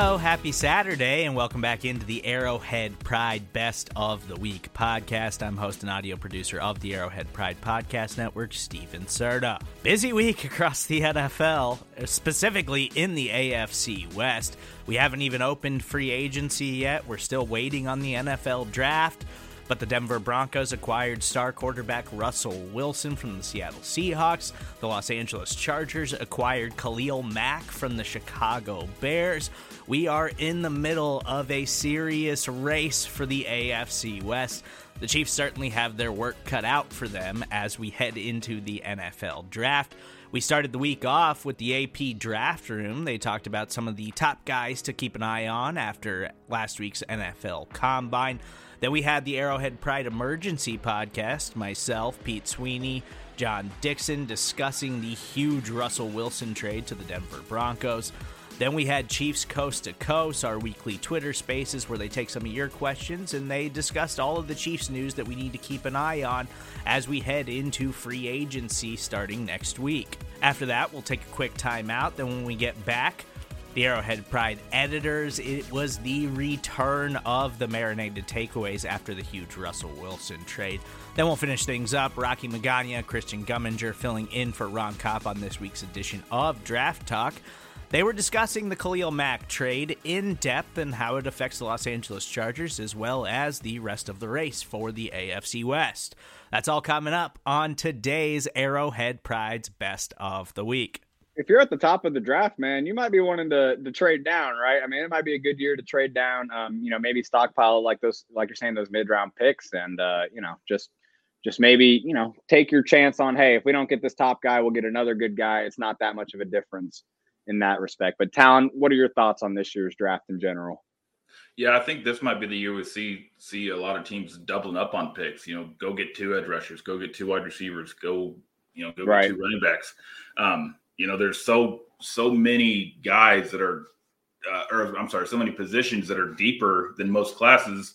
Hello, happy Saturday, and welcome back into the Arrowhead Pride Best of the Week podcast. I'm host and audio producer of the Arrowhead Pride Podcast Network, Stephen Serda. Busy week across the NFL, specifically in the AFC West. We haven't even opened free agency yet. We're still waiting on the NFL draft. But the Denver Broncos acquired star quarterback Russell Wilson from the Seattle Seahawks. The Los Angeles Chargers acquired Khalil Mack from the Chicago Bears. We are in the middle of a serious race for the AFC West. The Chiefs certainly have their work cut out for them as we head into the NFL draft. We started the week off with the AP draft room. They talked about some of the top guys to keep an eye on after last week's NFL combine. Then we had the Arrowhead Pride Emergency podcast, myself, Pete Sweeney, John Dixon discussing the huge Russell Wilson trade to the Denver Broncos. Then we had Chiefs Coast to Coast, our weekly Twitter spaces where they take some of your questions and they discussed all of the Chiefs news that we need to keep an eye on as we head into free agency starting next week. After that, we'll take a quick timeout. Then when we get back, the Arrowhead Pride editors. It was the return of the marinated takeaways after the huge Russell Wilson trade. Then we'll finish things up. Rocky Magana, Kristian Gumminger filling in for Ron Kopp on this week's edition of Draft Talk. They were discussing the Khalil Mack trade in depth and how it affects the Los Angeles Chargers as well as the rest of the race for the AFC West. That's all coming up on today's Arrowhead Pride's Best of the Week if you're at the top of the draft, man, you might be wanting to to trade down, right? I mean, it might be a good year to trade down. Um, you know, maybe stockpile like those, like you're saying, those mid round picks, and uh, you know, just just maybe you know take your chance on. Hey, if we don't get this top guy, we'll get another good guy. It's not that much of a difference in that respect. But Talon, what are your thoughts on this year's draft in general? Yeah, I think this might be the year we see see a lot of teams doubling up on picks. You know, go get two edge rushers, go get two wide receivers, go you know go right. get two running backs. Um, you know, there's so so many guys that are, uh, or I'm sorry, so many positions that are deeper than most classes.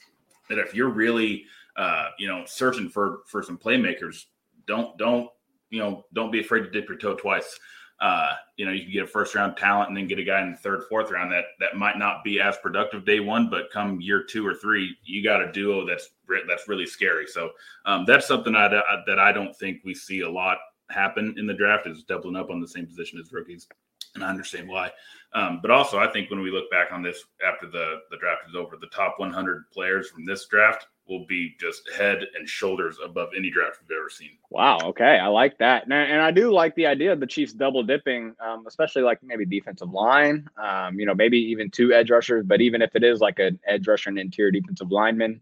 That if you're really, uh, you know, searching for for some playmakers, don't don't you know don't be afraid to dip your toe twice. Uh, you know, you can get a first round talent and then get a guy in the third, fourth round that that might not be as productive day one, but come year two or three, you got a duo that's that's really scary. So um, that's something I, that I don't think we see a lot happen in the draft is doubling up on the same position as rookies. And I understand why. Um, but also, I think when we look back on this after the, the draft is over, the top 100 players from this draft will be just head and shoulders above any draft we've ever seen. Wow. Okay. I like that. And, and I do like the idea of the Chiefs double dipping, um, especially like maybe defensive line, um, you know, maybe even two edge rushers. But even if it is like an edge rusher and interior defensive lineman,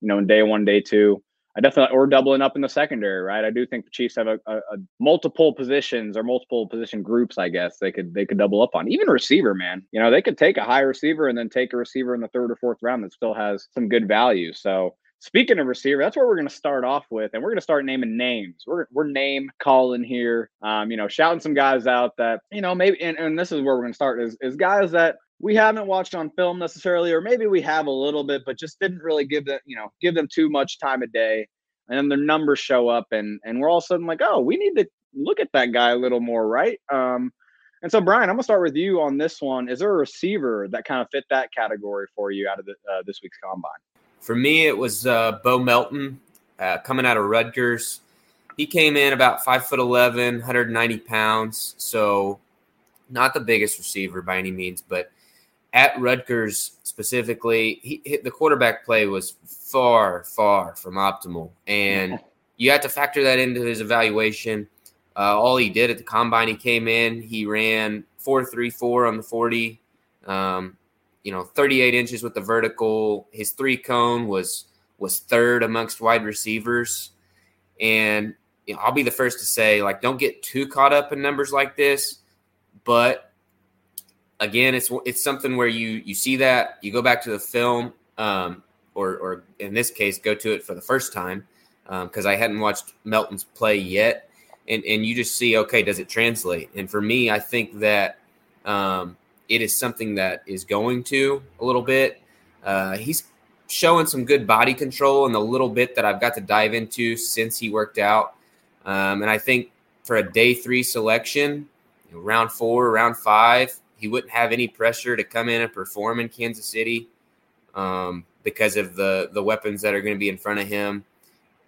you know, in day one, day two, I definitely or doubling up in the secondary, right? I do think the Chiefs have a, a, a, multiple positions or multiple position groups. I guess they could they could double up on even receiver, man. You know, they could take a high receiver and then take a receiver in the third or fourth round that still has some good value. So speaking of receiver, that's where we're going to start off with, and we're going to start naming names. We're we're name calling here, um, you know, shouting some guys out that you know maybe, and, and this is where we're going to start is is guys that we haven't watched on film necessarily, or maybe we have a little bit, but just didn't really give them, you know, give them too much time of day. And then their numbers show up, and and we're all of a sudden like, oh, we need to look at that guy a little more, right? Um, and so, Brian, I'm gonna start with you on this one. Is there a receiver that kind of fit that category for you out of the, uh, this week's combine? For me, it was uh, Bo Melton uh, coming out of Rutgers. He came in about five foot 11, 190 pounds. So, not the biggest receiver by any means, but at Rutgers specifically, he, the quarterback play was far, far from optimal, and you have to factor that into his evaluation. uh, all he did at the combine, he came in, he ran four three four on the forty, um, you know, thirty eight inches with the vertical. His three cone was was third amongst wide receivers, and you know, I'll be the first to say, like, don't get too caught up in numbers like this, but again, it's it's something where you you see that you go back to the film, um, or or in this case, go to it for the first time because um, I hadn't watched Melton's play yet. And and you just see okay does it translate? And for me i think that um, it is something that is going to a little bit. Uh, he's showing some good body control in the little bit that i've got to dive into since he worked out. Um, and i think for a day three selection you know, round four round five he wouldn't have any pressure to come in and perform in kansas city um, because of the the weapons that are going to be in front of him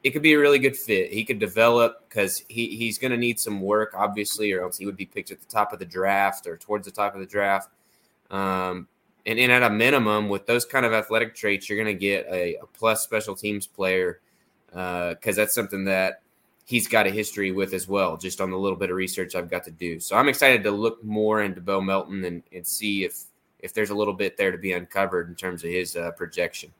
it could be a really good fit. He could develop because he, he's going to need some work, obviously, or else he would be picked at the top of the draft or towards the top of the draft. Um, and, and at a minimum, with those kind of athletic traits, you're going to get a, a, plus special teams player because uh, that's something that he's got a history with as well, just on the little bit of research I've got to do. So I'm excited to look more into Bo Melton and, and see if if there's a little bit there to be uncovered in terms of his uh, projection.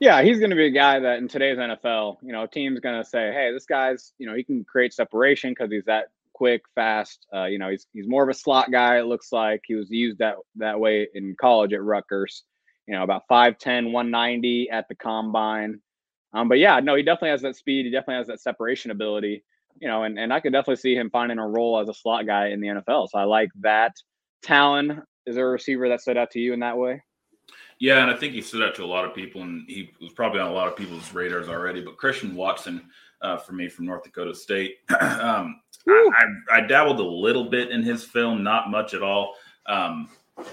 Yeah, he's going to be a guy that in today's NFL, you know, a team's going to say, "Hey, this guy's, you know, he can create separation because he's that quick, fast. Uh, you know, he's he's more of a slot guy. It looks like he was used that that way in college at Rutgers. You know, about 5'10", 190 at the combine. Um, but yeah, no, he definitely has that speed. He definitely has that separation ability. You know, and and I could definitely see him finding a role as a slot guy in the NFL. So I like that. Talon is there a receiver that stood out to you in that way? Yeah, and I think he stood out to a lot of people, and he was probably on a lot of people's radars already. But Christian Watson, uh, for me, from North Dakota State, um, I, I, I, dabbled a little bit in his film, not much at all. Um,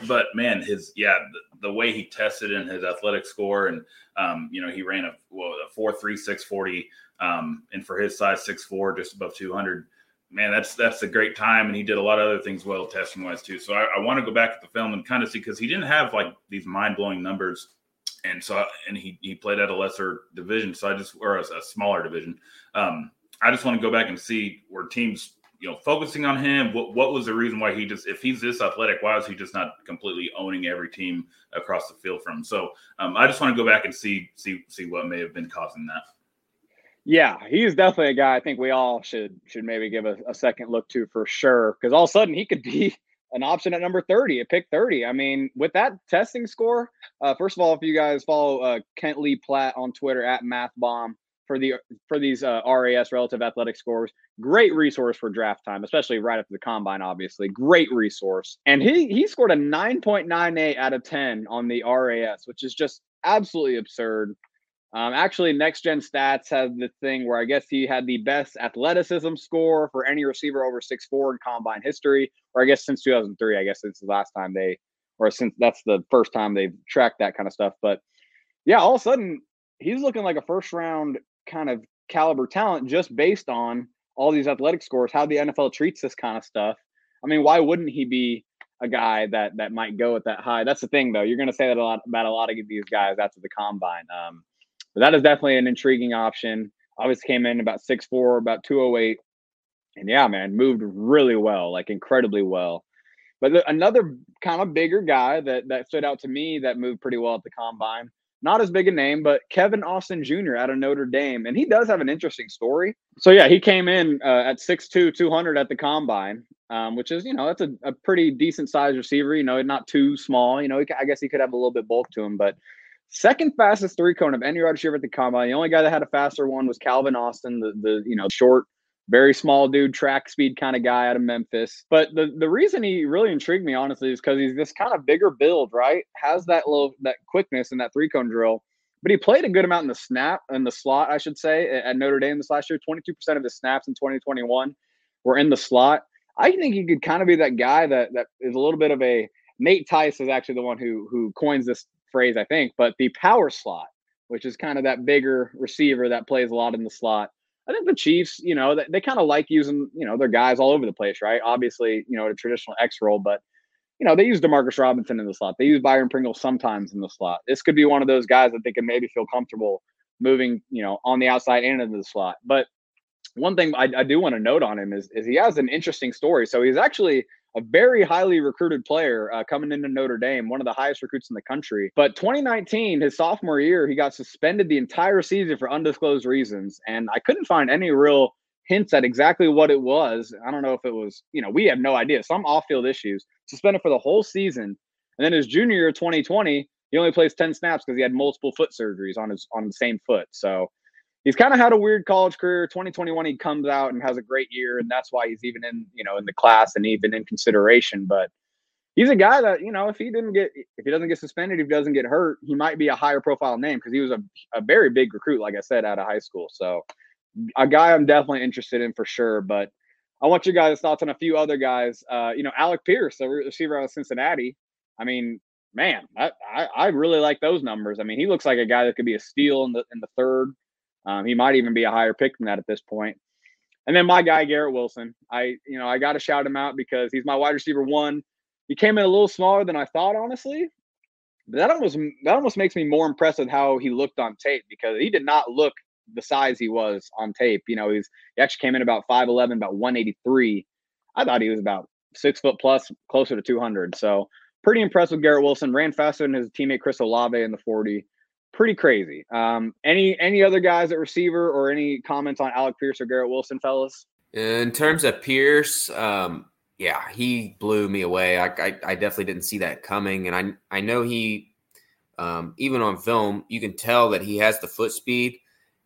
but man, his yeah, the, the, way he tested in his athletic score, and um, you know, he ran a, well, a four three six forty, um, and for his size six four, just above two hundred man, that's that's a great time, and he did a lot of other things well testing wise too. So I, I want to go back at the film and kind of see because he didn't have like these mind blowing numbers, and so and he he played at a lesser division, so I just or a, a smaller division. Um, I just want to go back and see where teams you know focusing on him. What what was the reason why he just if he's this athletic, why is he just not completely owning every team across the field from? So um, I just want to go back and see see see what may have been causing that. Yeah, he's definitely a guy I think we all should should maybe give a, a second look to for sure. Because all of a sudden he could be an option at number 30, at pick 30. I mean, with that testing score, uh, first of all, if you guys follow uh, Kent Lee Platt on Twitter at MathBomb for the for these uh, RAS relative athletic scores, great resource for draft time, especially right after the combine. Obviously, great resource. And he he scored a 9.98 out of 10 on the RAS, which is just absolutely absurd. Um, actually, Next Gen Stats has the thing where I guess he had the best athleticism score for any receiver over six four in combine history, or I guess since 2003. I guess since the last time they, or since that's the first time they've tracked that kind of stuff. But yeah, all of a sudden he's looking like a first round kind of caliber talent just based on all these athletic scores, how the NFL treats this kind of stuff. I mean, why wouldn't he be a guy that that might go at that high? That's the thing, though. You're going to say that a lot about a lot of these guys after the combine. Um, but that is definitely an intriguing option. Obviously came in about six four, about 208. And yeah, man, moved really well, like incredibly well. But the, another kind of bigger guy that that stood out to me that moved pretty well at the combine. Not as big a name, but Kevin Austin Jr. out of Notre Dame. And he does have an interesting story. So, yeah, he came in uh, at 6'2, 200 at the combine, um, which is, you know, that's a, a pretty decent sized receiver. You know, not too small. You know, I guess he could have a little bit bulk to him, but Second fastest three cone of any wide receiver at the combine. The only guy that had a faster one was Calvin Austin, the the you know short, very small dude, track speed kind of guy out of Memphis. But the the reason he really intrigued me honestly is because he's this kind of bigger build, right? Has that little that quickness in that three cone drill. But he played a good amount in the snap in the slot, I should say, at Notre Dame this last year. Twenty two percent of his snaps in twenty twenty one were in the slot. I think he could kind of be that guy that that is a little bit of a Nate Tice is actually the one who who coins this phrase, I think, but the power slot, which is kind of that bigger receiver that plays a lot in the slot. I think the Chiefs, you know, they, they kind of like using, you know, their guys all over the place, right? Obviously, you know, a traditional X role, but you know, they use Demarcus Robinson in the slot. They use Byron Pringle sometimes in the slot. This could be one of those guys that they can maybe feel comfortable moving, you know, on the outside and into the slot. But one thing I, I do want to note on him is, is he has an interesting story. So he's actually a very highly recruited player uh, coming into Notre Dame, one of the highest recruits in the country. But 2019, his sophomore year, he got suspended the entire season for undisclosed reasons. And I couldn't find any real hints at exactly what it was. I don't know if it was, you know, we have no idea. Some off field issues, suspended for the whole season. And then his junior year, 2020, he only plays 10 snaps because he had multiple foot surgeries on his on the same foot. So he's kind of had a weird college career. 2021, he comes out and has a great year, and that's why he's even in, you know, in the class and even in consideration. But he's a guy that, you know, if he didn't get if he doesn't get suspended, if he doesn't get hurt, he might be a higher profile name because he was a, a very big recruit, like I said, out of high school. So a guy I'm definitely interested in for sure. But I want your guys' thoughts on a few other guys. Uh, you know, Alec Pierce, the receiver out of Cincinnati. I mean, man, I, I, I really like those numbers. I mean, he looks like a guy that could be a steal in the in the third. Um, he might even be a higher pick than that at this point. And then my guy Garrett Wilson. I you know I got to shout him out because he's my wide receiver one. He came in a little smaller than I thought, honestly. But that almost that almost makes me more impressed with how he looked on tape because he did not look the size he was on tape. You know, he's he actually came in about 5'11, about 183. I thought he was about six foot plus, closer to 200. So pretty impressed with Garrett Wilson. Ran faster than his teammate Chris Olave in the 40. Pretty crazy. Um, any any other guys at receiver or any comments on Alec Pierce or Garrett Wilson, fellas? In terms of Pierce, um, yeah, he blew me away. I, I, I definitely didn't see that coming, and I I know he um, even on film you can tell that he has the foot speed,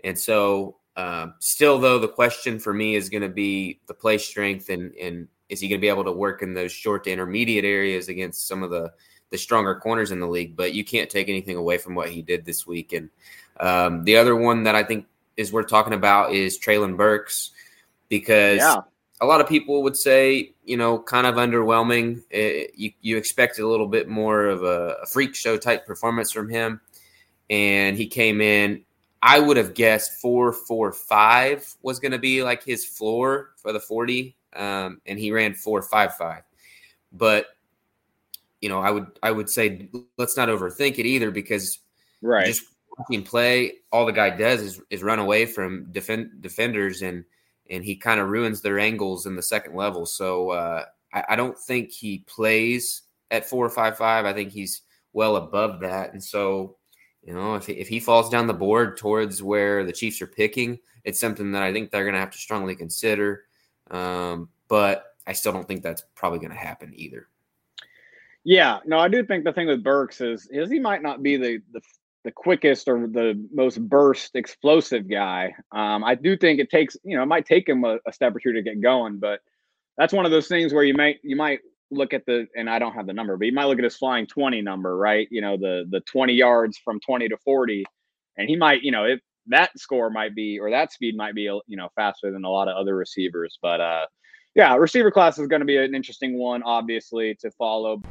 and so uh, still though the question for me is going to be the play strength and and is he going to be able to work in those short to intermediate areas against some of the the stronger corners in the league? But you can't take anything away from what he did this week. And um, the other one that I think is worth talking about is Treylon Burks because yeah. a lot of people would say, you know, kind of underwhelming. It, you you expected a little bit more of a, a freak show type performance from him, and he came in. I would have guessed four four five was going to be like his floor for the forty um, and he ran four five five. But you know, I would I would say let's not overthink it either because right just watching play, all the guy does is, is run away from defend defenders and and he kind of ruins their angles in the second level. So uh, I, I don't think he plays at four or five five. I think he's well above that, and so you know, if he, if he falls down the board towards where the Chiefs are picking, it's something that I think they're going to have to strongly consider. Um, but I still don't think that's probably going to happen either. Yeah, no, I do think the thing with Burks is is he might not be the the, the quickest or the most burst explosive guy. Um, I do think it takes you know it might take him a, a step or two to get going, but that's one of those things where you might you might look at the and I don't have the number, but you might look at his flying 20 number, right? You know, the the 20 yards from 20 to 40. And he might, you know, if that score might be or that speed might be you know faster than a lot of other receivers. But uh yeah, receiver class is going to be an interesting one, obviously, to follow.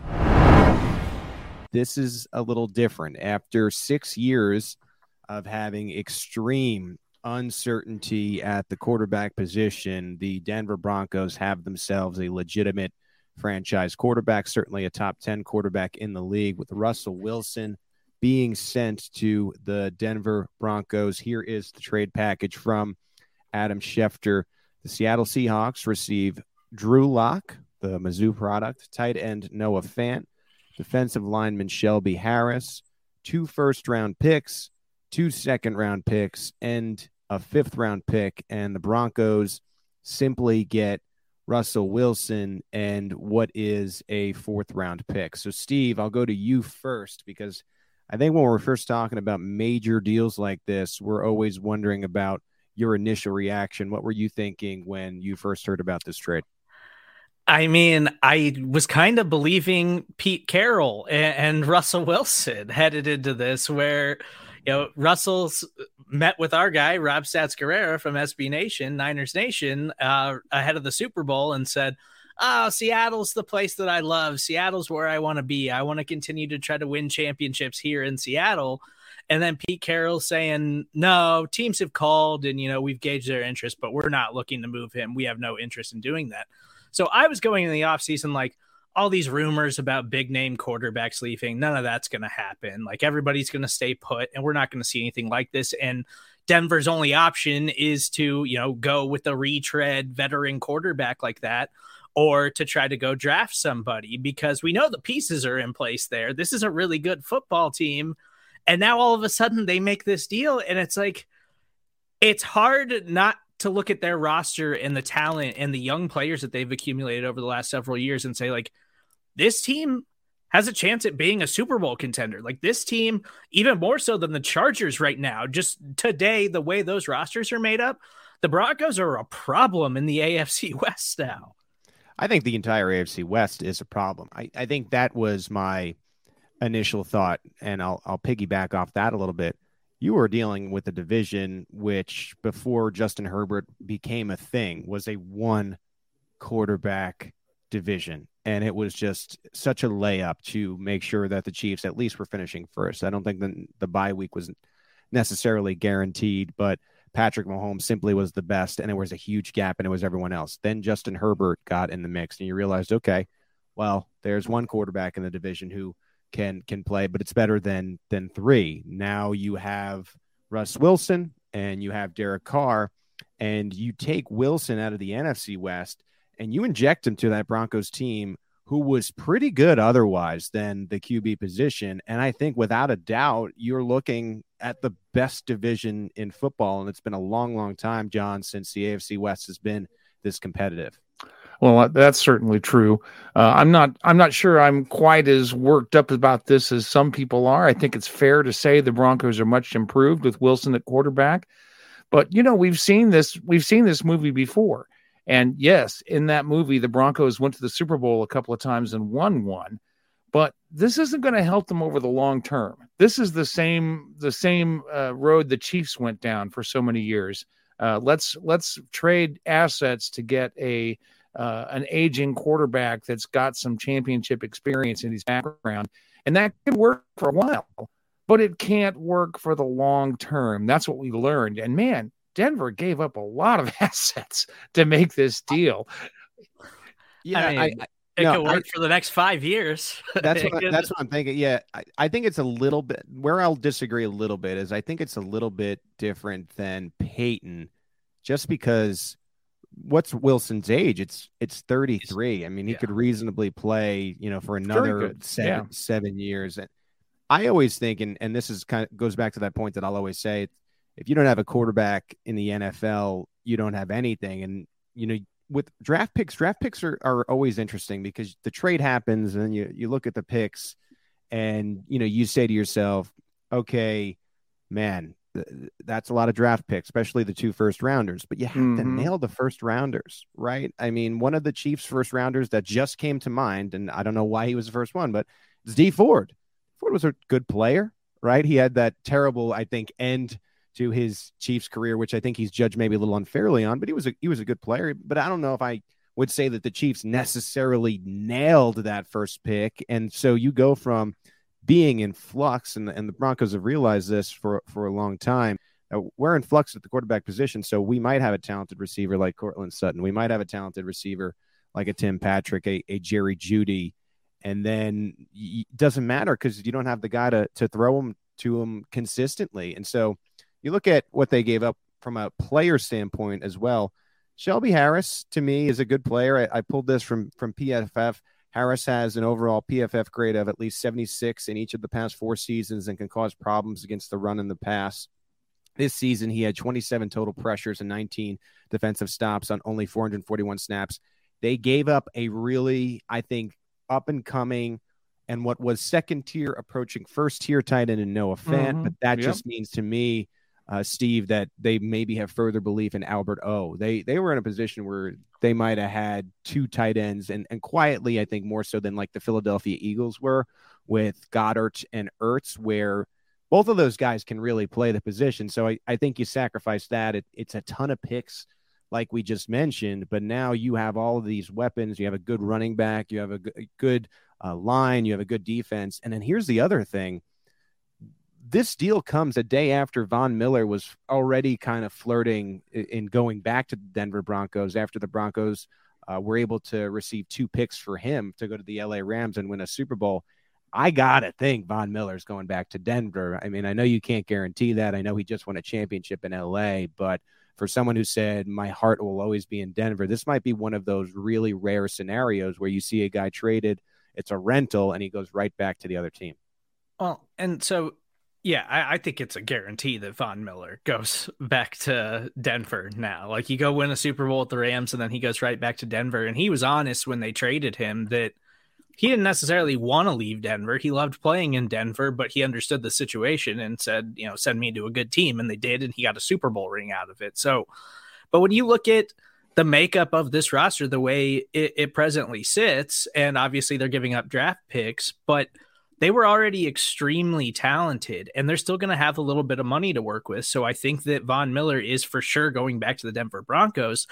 This is a little different. After six years of having extreme uncertainty at the quarterback position, the Denver Broncos have themselves a legitimate franchise quarterback, certainly a top 10 quarterback in the league with Russell Wilson being sent to the Denver Broncos. Here is the trade package from Adam Schefter. The Seattle Seahawks receive Drew Lock, the Mizzou product, tight end Noah Fant, defensive lineman Shelby Harris, two first round picks, two second round picks, and a fifth round pick. And the Broncos simply get Russell Wilson and what is a fourth round pick. So, Steve, I'll go to you first because I think when we're first talking about major deals like this, we're always wondering about your initial reaction. What were you thinking when you first heard about this trade? I mean, I was kind of believing Pete Carroll and, and, Russell Wilson headed into this, where you know Russell's met with our guy Rob Stats Guerrera from SB Nation, Niners Nation, uh, ahead of the Super Bowl, and said, oh, Seattle's the place that I love. Seattle's where I want to be. I want to continue to try to win championships here in Seattle. And then Pete Carroll saying, no, teams have called and, you know, we've gauged their interest, but we're not looking to move him. We have no interest in doing that. So I was going in the offseason like, all these rumors about big name quarterbacks leaving, none of that's going to happen. Like everybody's going to stay put, and we're not going to see anything like this. And Denver's only option is to, you know, go with a retread veteran quarterback like that or to try to go draft somebody because we know the pieces are in place there. This is a really good football team. And now all of a sudden they make this deal and it's like it's hard not to look at their roster and the talent and the young players that they've accumulated over the last several years and say like this team has a chance at being a Super Bowl contender. Like this team, even more so than the Chargers right now. Just today, the way those rosters are made up, the Broncos are a problem in the AFC West now. I think the entire AFC West is a problem. I, I think that was my initial thought, and I'll I'll piggyback off that a little bit. You were dealing with a division which, before Justin Herbert became a thing, was a one quarterback division and it was just such a layup to make sure that the Chiefs at least were finishing first. I don't think the the bye week was necessarily guaranteed, but Patrick Mahomes simply was the best, and there was a huge gap, and it was everyone else. Then Justin Herbert got in the mix, and you realized, okay, well, there's one quarterback in the division who can can play, but it's better than than three. Now you have Russ Wilson and you have Derek Carr, and you take Wilson out of the NFC West and you inject him to that Broncos team who was pretty good otherwise than the QB position. And I think without a doubt, you're looking at the best division in football. And it's been a long, long time, John, since the AFC West has been this competitive. Well, that's certainly true. Uh, I'm not. I'm not sure. I'm quite as worked up about this as some people are. I think it's fair to say the Broncos are much improved with Wilson at quarterback. But you know, we've seen this. We've seen this movie before. And yes, in that movie, the Broncos went to the Super Bowl a couple of times and won one. But this isn't going to help them over the long term. This is the same the same uh, road the Chiefs went down for so many years. Uh, let's let's trade assets to get a uh, an aging quarterback that's got some championship experience in his background, and that could work for a while, but it can't work for the long term. That's what we learned. And man, Denver gave up a lot of assets to make this deal. Yeah, I mean, I, it no, could work I, for the next five years. That's what, that's what I'm thinking. Yeah, I, I, think it's a little bit where I'll disagree a little bit is I think it's a little bit different than Peyton, just because what's Wilson's age? It's it's 33. I mean, he yeah. could reasonably play, you know, for another seven yeah. seven years. And I always think, and and this is kind of goes back to that point that I'll always say, if you don't have a quarterback in the NFL, you don't have anything. And you know, with draft picks, draft picks are, are always interesting because the trade happens and you you look at the picks and you know you say to yourself, okay, man, that's a lot of draft picks, especially the two first rounders. But you have mm-hmm. to nail the first rounders, right? I mean, one of the Chiefs' first rounders that just came to mind, and I don't know why he was the first one, but it's Dee Ford. Ford was a good player, right? He had that terrible, I think, end to his Chiefs career, which I think he's judged maybe a little unfairly on, but he was a he was a good player. But I don't know if I would say that the Chiefs necessarily nailed that first pick. And so you go from being in flux, and and the Broncos have realized this for for a long time. We're in flux at the quarterback position, so we might have a talented receiver like Courtland Sutton. We might have a talented receiver like a Tim Patrick, a, a Jerry Jeudy, and then it doesn't matter because you don't have the guy to to throw them to him consistently. And so you look at what they gave up from a player standpoint as well. Shelby Harris to me is a good player. I, I, pulled this from from PFF. Harris has an overall PFF grade of at least 76 in each of the past four seasons and can cause problems against the run in the pass. This season, he had 27 total pressures and 19 defensive stops on only 441 snaps. They gave up a really, I think, up and coming and what was second tier approaching first tier tight end in Noah Fant. Mm-hmm. But that yep. just means to me uh, Steve, that they maybe have further belief in Albert O. They they were in a position where they might have had two tight ends, and and quietly, I think more so than like the Philadelphia Eagles were with Goedert and Ertz, where both of those guys can really play the position. So I, I think you sacrifice that. It, it's a ton of picks, like we just mentioned, but now you have all of these weapons. You have a good running back, you have a good uh, line, you have a good defense, and then here's the other thing this deal comes a day after Von Miller was already kind of flirting in going back to the Denver Broncos after the Broncos uh, were able to receive two picks for him to go to the LA Rams and win a Super Bowl. I gotta think Von Miller's going back to Denver. I mean, I know you can't guarantee that. I know he just won a championship in LA, but for someone who said my heart will always be in Denver, this might be one of those really rare scenarios where you see a guy traded, it's a rental, and he goes right back to the other team. Well, and so yeah, I, I, think it's a guarantee that Von Miller goes back to Denver now. Like you go win a Super Bowl with the Rams, and then he goes right back to Denver. And he was honest when they traded him that he didn't necessarily want to leave Denver. He loved playing in Denver, but he understood the situation and said, you know, send me to a good team. And they did, and he got a Super Bowl ring out of it. So, but when you look at the makeup of this roster, the way it, it presently sits, and obviously they're giving up draft picks, but – they were already extremely talented and they're still going to have a little bit of money to work with. So I think that Von Miller is for sure going back to the Denver Broncos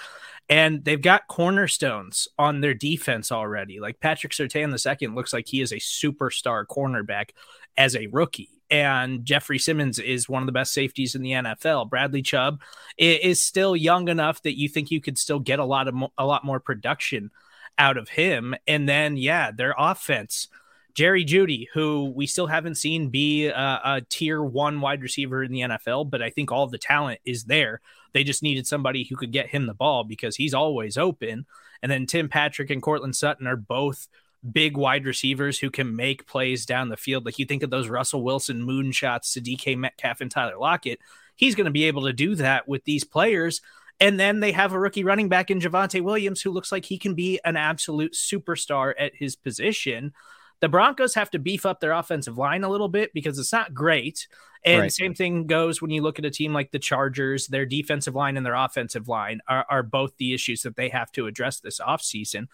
and they've got cornerstones on their defense already. Like Patrick Surtain II looks like he is a superstar cornerback as a rookie. And Jeffrey Simmons is one of the best safeties in the NFL. Bradley Chubb is still young enough that you think you could still get a lot of a lot more production out of him. And then yeah, their offense Jerry Jeudy, who we still haven't seen be a, a, tier one wide receiver in the NFL, but I think all the talent is there. They just needed somebody who could get him the ball because he's always open. And then Tim Patrick and Courtland Sutton are both big wide receivers who can make plays down the field. Like you think of those Russell Wilson moonshots to DK Metcalf and Tyler Lockett. He's going to be able to do that with these players. And then they have a rookie running back in Javonte Williams who looks like he can be an absolute superstar at his position. The Broncos have to beef up their offensive line a little bit because it's not great. And right. same thing goes when you look at a team like the Chargers, their defensive line and their offensive line are, are both the issues that they have to address this offseason.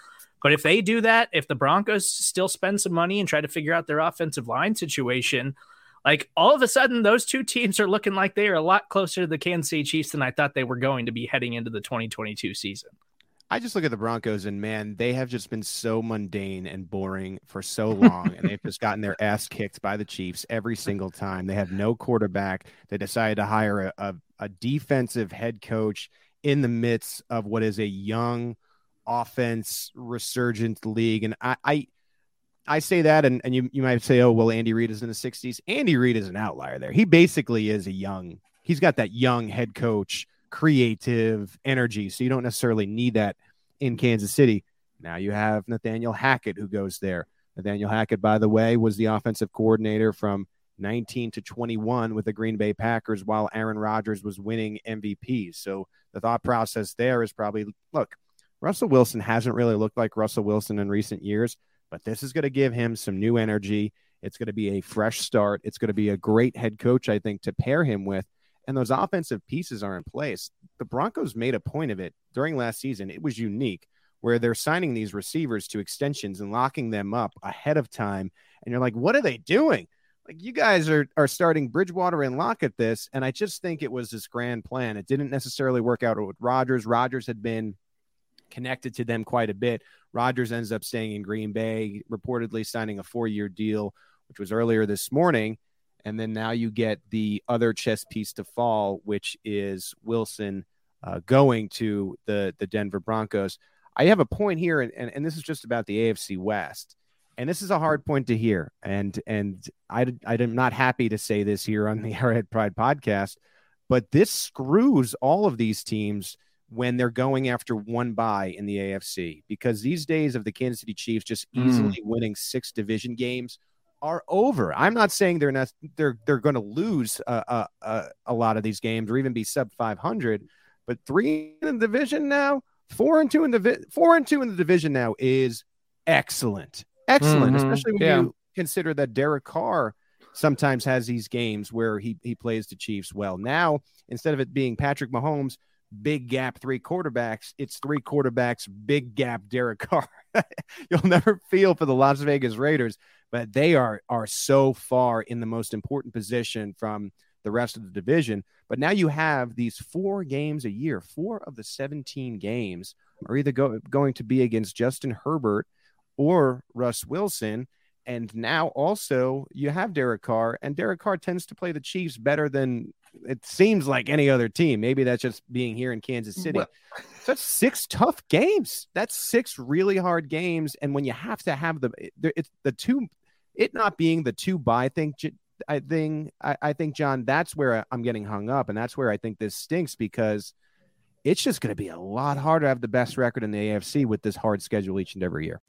But if they do that, if the Broncos still spend some money and try to figure out their offensive line situation, like all of a sudden those two teams are looking like they are a lot closer to the Kansas City Chiefs than I thought they were going to be heading into the 2022 season. I just look at the Broncos and man, they have just been so mundane and boring for so long, and they've just gotten their ass kicked by the Chiefs every single time. They have no quarterback. They decided to hire a, a, a defensive head coach in the midst of what is a young offense resurgent league, and I. I I say that, and, and you, you might say, oh, well, Andy Reid is in the 60s. Andy Reid is an outlier there. He basically is a young, he's got that young head coach creative energy. So you don't necessarily need that in Kansas City. Now you have Nathaniel Hackett who goes there. Nathaniel Hackett, by the way, was the offensive coordinator from 19 to 21 with the Green Bay Packers while Aaron Rodgers was winning MVPs. So the thought process there is probably look, Russell Wilson hasn't really looked like Russell Wilson in recent years, but this is going to give him some new energy. It's going to be a fresh start. It's going to be a great head coach, I think, to pair him with and those offensive pieces are in place. The Broncos made a point of it during last season. It was unique where they're signing these receivers to extensions and locking them up ahead of time. And you're like, what are they doing? Like you guys are are starting Bridgewater and Lockett this, and I just think it was this grand plan. It didn't necessarily work out with Rodgers. Rodgers had been connected to them quite a bit. Rodgers ends up staying in Green Bay, reportedly signing a four year deal, which was earlier this morning and then now you get the other chess piece to fall, which is Wilson uh, going to the the Denver Broncos. I have a point here, and, and, and this is just about the AFC West. And this is a hard point to hear. And and I, I'm not happy to say this here on the Arrowhead Pride podcast, but this screws all of these teams when they're going after one bye in the AFC because these days of the Kansas City Chiefs just hmm. easily mm. winning six division games are over. I'm not saying they're not they're they're going to lose uh, uh, uh, a lot of these games or even be sub 500, but three in the division now, four and two in the vi- four and two in the division now is excellent, excellent, mm-hmm. especially when yeah. you consider that Derek Carr sometimes has these games where he he plays the Chiefs well. Now instead of it being Patrick Mahomes. Big gap, three quarterbacks. It's three quarterbacks, big gap, Derek Carr. You'll never feel for the Las Vegas Raiders but they are are so far in the most important position from the rest of the division. But now you have these four games a year. Four of the 17 games are either go, going to be against Justin Herbert or Russ Wilson. And now also you have Derek Carr, and Derek Carr tends to play the Chiefs better than it seems like any other team. Maybe that's just being here in Kansas City. Well, that's six tough games. That's six really hard games. And when you have to have the it's the two it not being the two bye thing, I think I, I think John, that's where I'm getting hung up, and that's where I think this stinks because it's just going to be a lot harder to have the best record in the AFC with this hard schedule each and every year.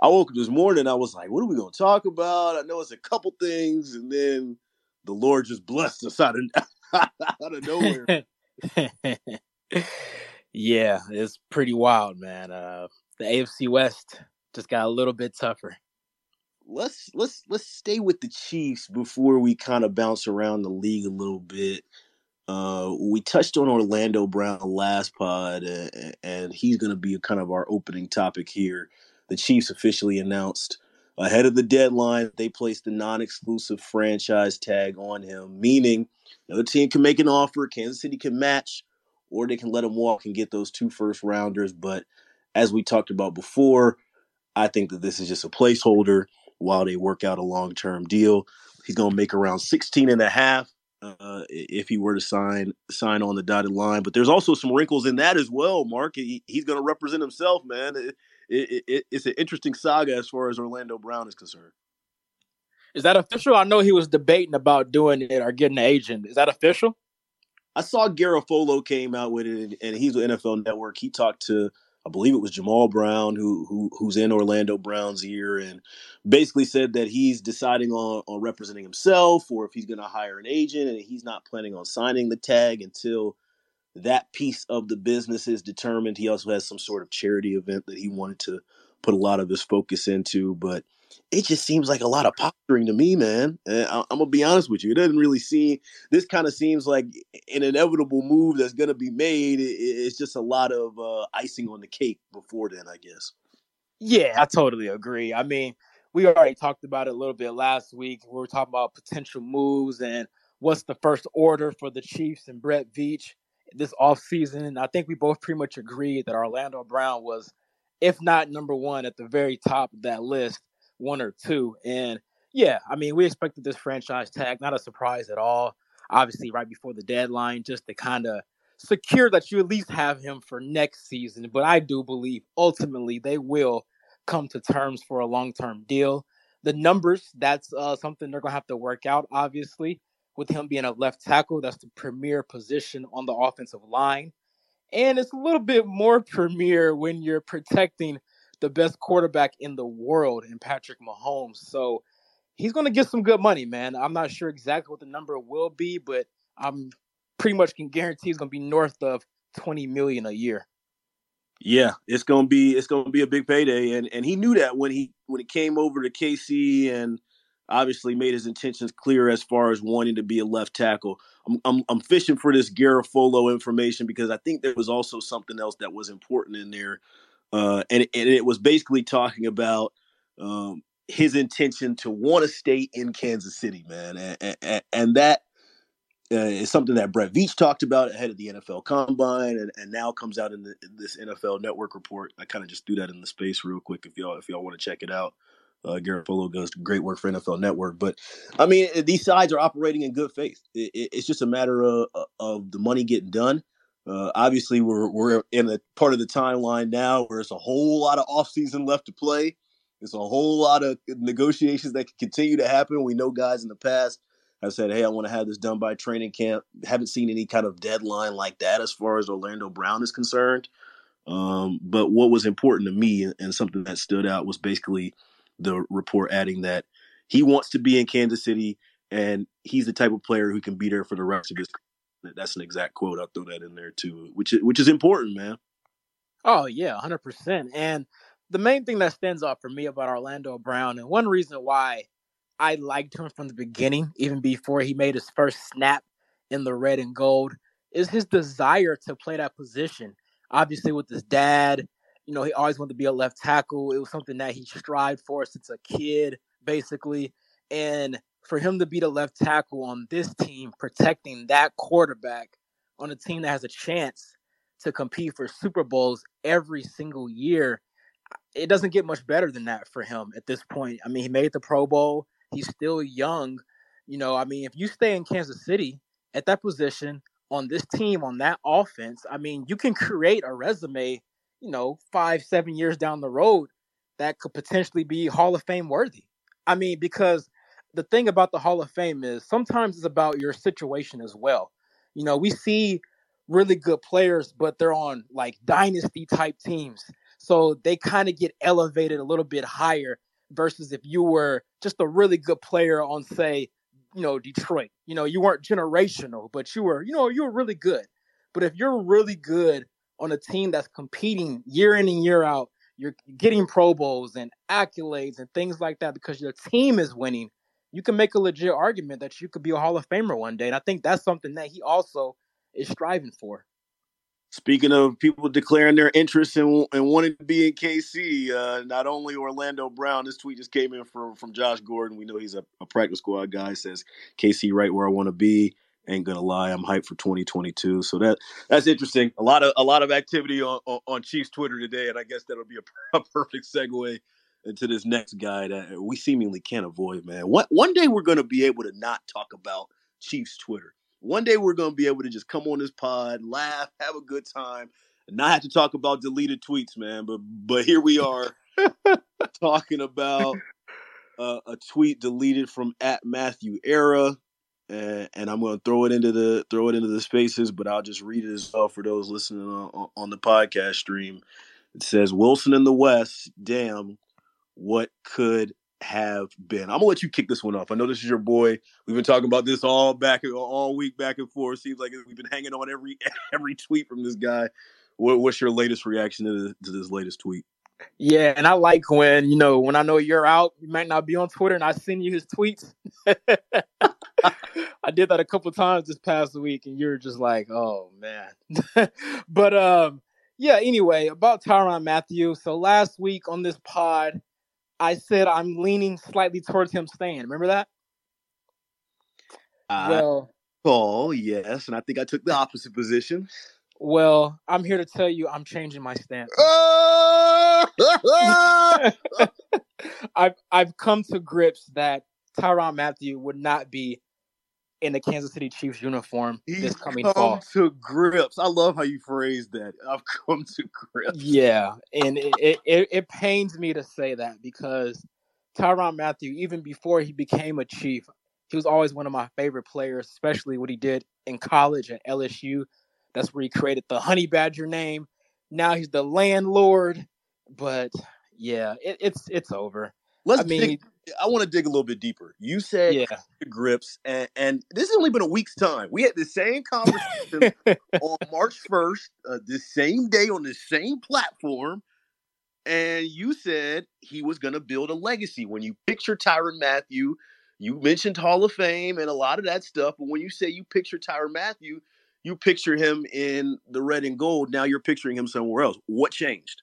I woke up this morning. I was like, "What are we going to talk about?" I know it's a couple things, and then the Lord just blessed us out of out of nowhere. yeah, it's pretty wild, man. Uh, the AFC West just got a little bit tougher. Let's let's let's stay with the Chiefs before we kind of bounce around the league a little bit. Uh, we touched on Orlando Brown last pod, uh, and he's going to be kind of our opening topic here. The Chiefs officially announced ahead of the deadline they placed the non-exclusive franchise tag on him, meaning another team can make an offer, Kansas City can match, or they can let him walk and get those two first rounders. But as we talked about before, I think that this is just a placeholder while they work out a long-term deal. He's going to make around 16 and a half uh, if he were to sign sign on the dotted line. But there's also some wrinkles in that as well, Mark. He, he's going to represent himself, man. It, it, it, it's an interesting saga as far as Orlando Brown is concerned. Is that official? I know he was debating about doing it or getting an agent. Is that official? I saw Garafolo came out with it, and he's with NFL Network. He talked to I believe it was Jamal Brown who who who's in Orlando Brown's ear and basically said that he's deciding on on representing himself or if he's going to hire an agent and he's not planning on signing the tag until that piece of the business is determined. He also has some sort of charity event that he wanted to put a lot of his focus into, but it just seems like a lot of posturing to me, man. And I, am gonna be honest with you; it doesn't really seem. This kind of seems like an inevitable move that's gonna be made. It, it's just a lot of uh, icing on the cake before then, I guess. Yeah, I totally agree. I mean, we already talked about it a little bit last week. We were talking about potential moves and what's the first order for the Chiefs and Brett Veach this offseason. I think we both pretty much agreed that Orlando Brown was, if not number one, at the very top of that list one or two. And yeah, I mean, we expected this franchise tag, not a surprise at all. Obviously, right before the deadline, just to kind of secure that you at least have him for next season. But I do believe ultimately they will come to terms for a long term deal. The numbers, that's uh, something they're going to have to work out, obviously, with him being a left tackle. That's the premier position on the offensive line. And it's a little bit more premier when you're protecting the best quarterback in the world in Patrick Mahomes. So he's going to get some good money, man. I'm not sure exactly what the number will be, but I'm pretty much can guarantee it's going to be north of 20 million a year. Yeah, it's going to be it's going to be a big payday and and he knew that when he when he came over to KC and obviously made his intentions clear as far as wanting to be a left tackle. I'm, I'm, I'm fishing for this Garafolo information because I think there was also something else that was important in there uh, and and it was basically talking about um, his intention to want to stay in Kansas City, man, and, and, and that uh, is something that Brett Veach talked about ahead of the NFL Combine, and, and now comes out in, the, in this NFL Network report. I kind of just threw that in the space real quick if y'all if y'all want to check it out. Uh, Garafolo does great work for NFL Network, but I mean these sides are operating in good faith. It, it, it's just a matter of, of the money getting done uh, obviously, we're we're in a part of the timeline now where it's a whole lot of offseason left to play. There's a whole lot of negotiations that can continue to happen. We know guys in the past have said, "Hey, I want to have this done by training camp." Haven't seen any kind of deadline like that as far as Orlando Brown is concerned. Um, but what was important to me and something that stood out was basically the report adding that he wants to be in Kansas City and he's the type of player who can be there for the rest of his career. that's an exact quote. I'll throw that in there too, which is, which is important, man. Oh yeah, hundred percent. And the main thing that stands out for me about Orlando Brown, and one reason why I liked him from the beginning, even before he made his first snap in the red and gold, is his desire to play that position. Obviously, with his dad, you know, he always wanted to be a left tackle. It was something that he strived for since a kid, basically. And for him to be the left tackle on this team, protecting that quarterback on a team that has a chance to compete for Super Bowls every single year, it doesn't get much better than that for him at this point. I mean, he made the Pro Bowl. He's still young. You know, I mean, if you stay in Kansas City at that position on this team, on that offense, I mean, you can create a resume, you know, five, seven years down the road that could potentially be Hall of Fame worthy. I mean, because the thing about the Hall of Fame is sometimes it's about your situation as well. You know, we see really good players, but they're on like dynasty type teams. So they kind of get elevated a little bit higher versus if you were just a really good player on, say, you know, Detroit. You know, you weren't generational, but you were, you know, you were really good. But if you're really good on a team that's competing year in and year out, you're getting Pro Bowls and accolades and things like that because your team is winning, you can make a legit argument that you could be a Hall of Famer one day. And I think that's something that he also is striving for. Speaking of people declaring their interest in, in wanting to be in KC, uh, not only Orlando Brown, this tweet just came in from, from Josh Gordon. We know he's a, a practice squad guy. Says KC right where I want to be. Ain't gonna lie, I'm hyped for 2022. So that that's interesting. A lot of a lot of activity on, on, on Chiefs Twitter today, and I guess that'll be a, a perfect segue into this next guy that we seemingly can't avoid. Man, one one day we're gonna be able to not talk about Chiefs Twitter one day we're gonna be able to just come on this pod, laugh, have a good time, and not have to talk about deleted tweets, man. But but here we are talking about uh, a tweet deleted from at Mathieu Era. And, and I'm going to throw it into the throw it into the spaces, but I'll just read it as well for those listening on, on the podcast stream. It says Wilson in the West. Damn, what could have been? I'm gonna let you kick this one off. I know this is your boy. We've been talking about this all back all week, back and forth. Seems like we've been hanging on every every tweet from this guy. What, what's your latest reaction to, the, to this latest tweet? Yeah, and I like when you know when I know you're out, you might not be on Twitter, and I send you his tweets. I did that a couple times this past week, and you're just like, "Oh man," but um, yeah. Anyway, about Tyrann Mathieu. So last week on this pod, I said I'm leaning slightly towards him staying. Remember that? Uh, well, oh yes, and I think I took the opposite position. Well, I'm here to tell you I'm changing my stance. I've I've come to grips that Tyrann Mathieu would not be in the Kansas City Chiefs uniform He's this coming come fall. to grips. I love how you phrased that. I've come to grips. Yeah, and it, it, it pains me to say that because Tyrann Mathieu, even before he became a Chief, he was always one of my favorite players, especially what he did in college at LSU. That's where he created the Honey Badger name. Now he's the landlord, but yeah, it, it's it's over. Let's I mean, dig, I want to dig a little bit deeper. You said yeah. grips, and, and this has only been a week's time. We had the same conversation on March 1st, uh, the same day on the same platform. And you said he was going to build a legacy. When you picture Tyrann Mathieu, you mentioned Hall of Fame and a lot of that stuff. But when you say you picture Tyrann Mathieu, you picture him in the red and gold. Now you're picturing him somewhere else. What changed?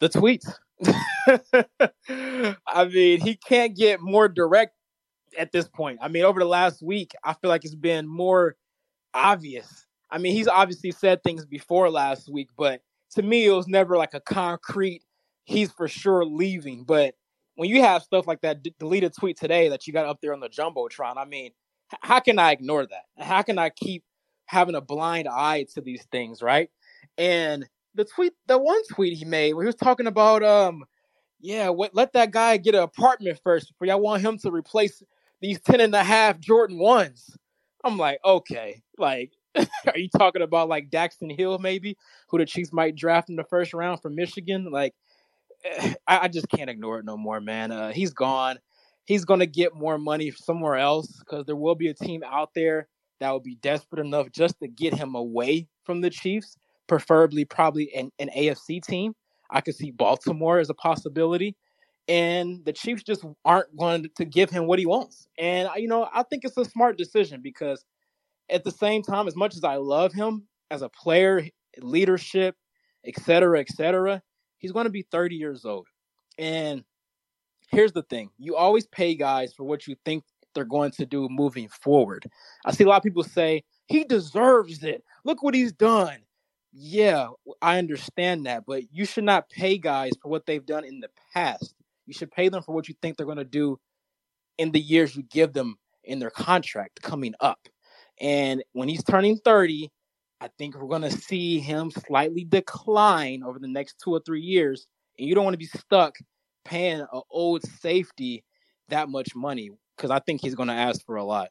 The tweets. I mean, he can't get more direct at this point. I mean, over the last week, I feel like it's been more obvious. I mean, he's obviously said things before last week, but to me, it was never like a concrete, he's for sure leaving. But when you have stuff like that d- deleted tweet today that you got up there on the Jumbotron, I mean, h- how can I ignore that? How can I keep having a blind eye to these things, right? And the tweet, the one tweet he made where he was talking about, um, yeah, what, let that guy get an apartment first before y'all want him to replace these 10 and a half Jordan ones. I'm like, okay, like, are you talking about like Daxton Hill, maybe, who the Chiefs might draft in the first round from Michigan? Like, I, I just can't ignore it no more, man. Uh, he's gone. He's going to get more money somewhere else because there will be a team out there that will be desperate enough just to get him away from the Chiefs preferably probably an, an AFC team. I could see Baltimore as a possibility. And the Chiefs just aren't going to give him what he wants. And, you know, I think it's a smart decision because at the same time, as much as I love him as a player, leadership, et cetera, et cetera, he's going to be 30 years old. And here's the thing you always pay guys for what you think they're going to do moving forward. I see a lot of people say, he deserves it. Look what he's done yeah, I understand that, but you should not pay guys for what they've done in the past. You should pay them for what you think they're going to do in the years you give them in their contract coming up. And when he's turning 30, I think we're going to see him slightly decline over the next two or three years and you don't want to be stuck paying an old safety that much money because I think he's going to ask for a lot.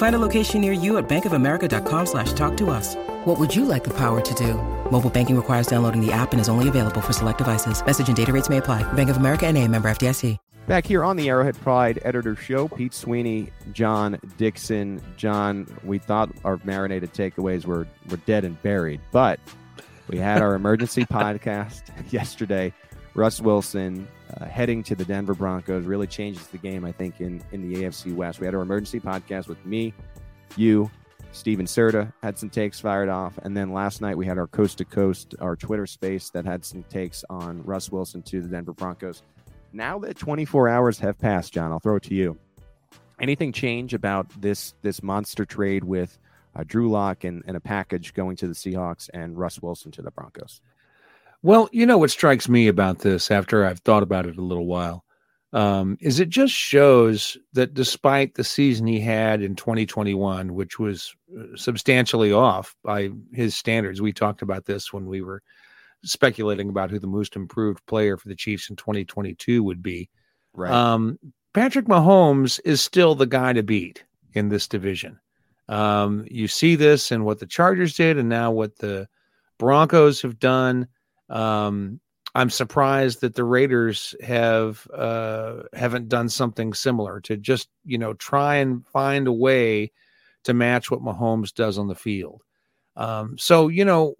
Find a location near you at bankofamerica.com slash talk to us. What would you like the power to do? Mobile banking requires downloading the app and is only available for select devices. Message and data rates may apply. Bank of America and a member FDIC. Back here on the Arrowhead Pride Editor Show, Pete Sweeney, John Dixon. John, we thought our marinated takeaways were, were dead and buried, but we had our emergency podcast yesterday. Russ Wilson uh, heading to the Denver Broncos really changes the game, I think, in, in the AFC West. We had our emergency podcast with me, you, Steven Serta had some takes fired off. And then last night we had our coast to coast, our Twitter space that had some takes on Russ Wilson to the Denver Broncos. Now that 24 hours have passed, John, I'll throw it to you. Anything change about this this monster trade with uh, Drew Lock and, and a package going to the Seahawks and Russ Wilson to the Broncos? Well, you know what strikes me about this after I've thought about it a little while um, is it just shows that despite the season he had in 2021, which was uh, substantially off by his standards, we talked about this when we were speculating about who the most improved player for the Chiefs in 2022 would be. Right. Um, Patrick Mahomes is still the guy to beat in this division. Um, you see this in what the Chargers did, and now what the Broncos have done. Um, I'm surprised that the Raiders have uh, haven't done something similar to just you know try and find a way to match what Mahomes does on the field. Um, so you know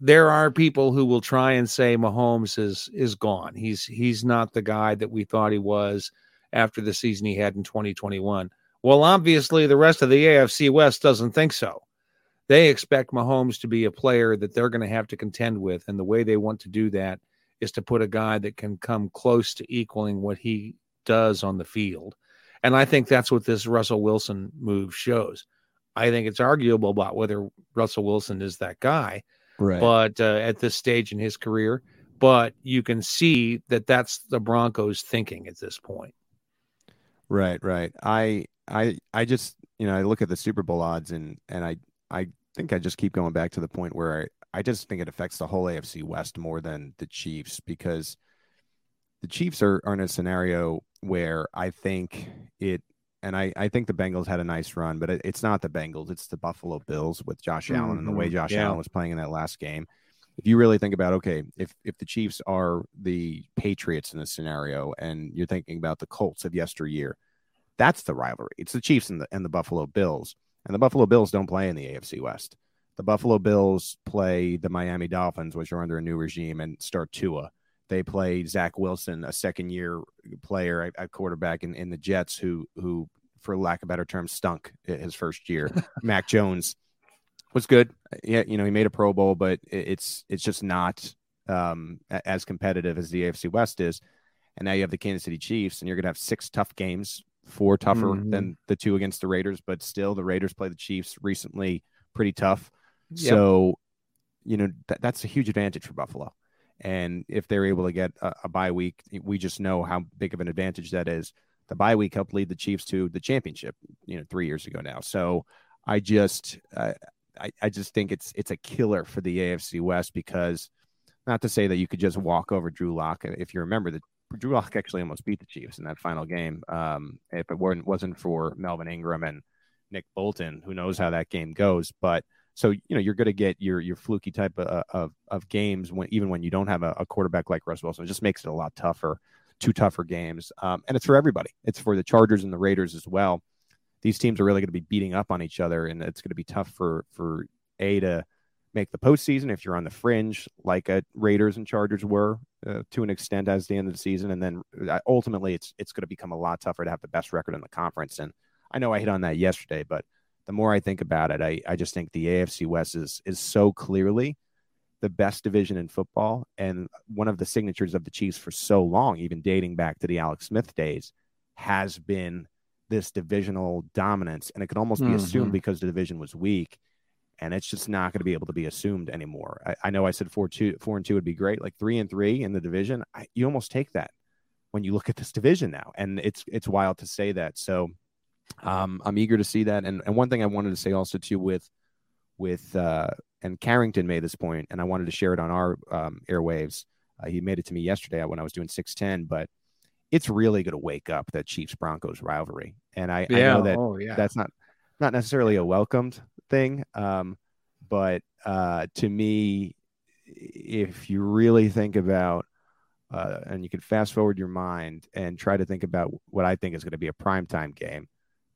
there are people who will try and say Mahomes is is gone. He's he's not the guy that we thought he was after the season he had in 2021. Well, obviously the rest of the AFC West doesn't think so. They expect Mahomes to be a player that they're going to have to contend with, and the way they want to do that is to put a guy that can come close to equaling what he does on the field. And I think that's what this Russell Wilson move shows. I think it's arguable about whether Russell Wilson is that guy, right? But uh, at this stage in his career, but you can see that that's the Broncos thinking at this point. Right, right. I, I, I just you know I look at the Super Bowl odds and and I I think I just keep going back to the point where I just think it affects the whole AFC West more than the Chiefs because the Chiefs are, are in a scenario where I think it, and I, I think the Bengals had a nice run, but it, it's not the Bengals, it's the Buffalo Bills with Josh mm-hmm. Allen and the way mm-hmm. Josh yeah. Allen was playing in that last game. If you really think about, okay, if if the Chiefs are the Patriots in this scenario, and you're thinking about the Colts of yesteryear, that's the rivalry. It's the Chiefs and the and the Buffalo Bills, and the Buffalo Bills don't play in the AFC West the Buffalo Bills play the Miami Dolphins, which are under a new regime, and start Tua. They play Zach Wilson, a second year player at, quarterback in, in the Jets, who who, for lack of better term, stunk his first year. Mac Jones was good. Yeah, you know, he made a Pro Bowl, but it's it's just not um, as competitive as the AFC West is. And now you have the Kansas City Chiefs, and you're going to have six tough games, four tougher mm-hmm. than the two against the Raiders, but still the Raiders play the Chiefs recently pretty tough. Yep. So, you know, th- that's a huge advantage for Buffalo. And if they're able to get a, a bye week, we just know how big of an advantage that is. The bye week helped lead the Chiefs to the championship, you know, three years ago now. So I just, uh, I, I just think it's it's a killer for the AFC West because not to say that you could just walk over Drew Lock. If you remember that Drew Lock actually almost beat the Chiefs in that final game. Um, if it weren't wasn't for Melvin Ingram and Nick Bolton, who knows how that game goes. But so you know you're going to get your your fluky type of, of, of games when even when you don't have a, a, quarterback like Russ Wilson. It just makes it a lot tougher, two tougher games, um, and it's for everybody. It's for the Chargers and the Raiders as well. these teams are really going to be beating up on each other, and it's going to be tough for for a to make the postseason if you're on the fringe, like a Raiders and Chargers were uh, to an extent as the end of the season, and then uh, ultimately it's it's going to become a lot tougher to have the best record in the conference. And I know I hit on that yesterday, but the more I think about it, I, I just think the AFC West is is so clearly the best division in football and one of the signatures of the Chiefs for so long, even dating back to the Alex Smith days, has been this divisional dominance. And it can almost be mm-hmm. assumed because the division was weak. And it's just not going to be able to be assumed anymore. I, I, know I said four two four and two would be great, like three and three in the division. I, you almost take that when you look at this division now, and it's it's wild to say that. So um, I'm eager to see that. And and one thing I wanted to say also too with with uh, and Carrington made this point, and I wanted to share it on our um, airwaves. Uh, he made it to me yesterday when I was doing 610, but it's really going to wake up that Chiefs Broncos rivalry. And I, yeah. I know that oh, yeah. that's not not necessarily a welcomed thing, um, but uh, to me, if you really think about uh, and you can fast forward your mind and try to think about what I think is going to be a primetime game.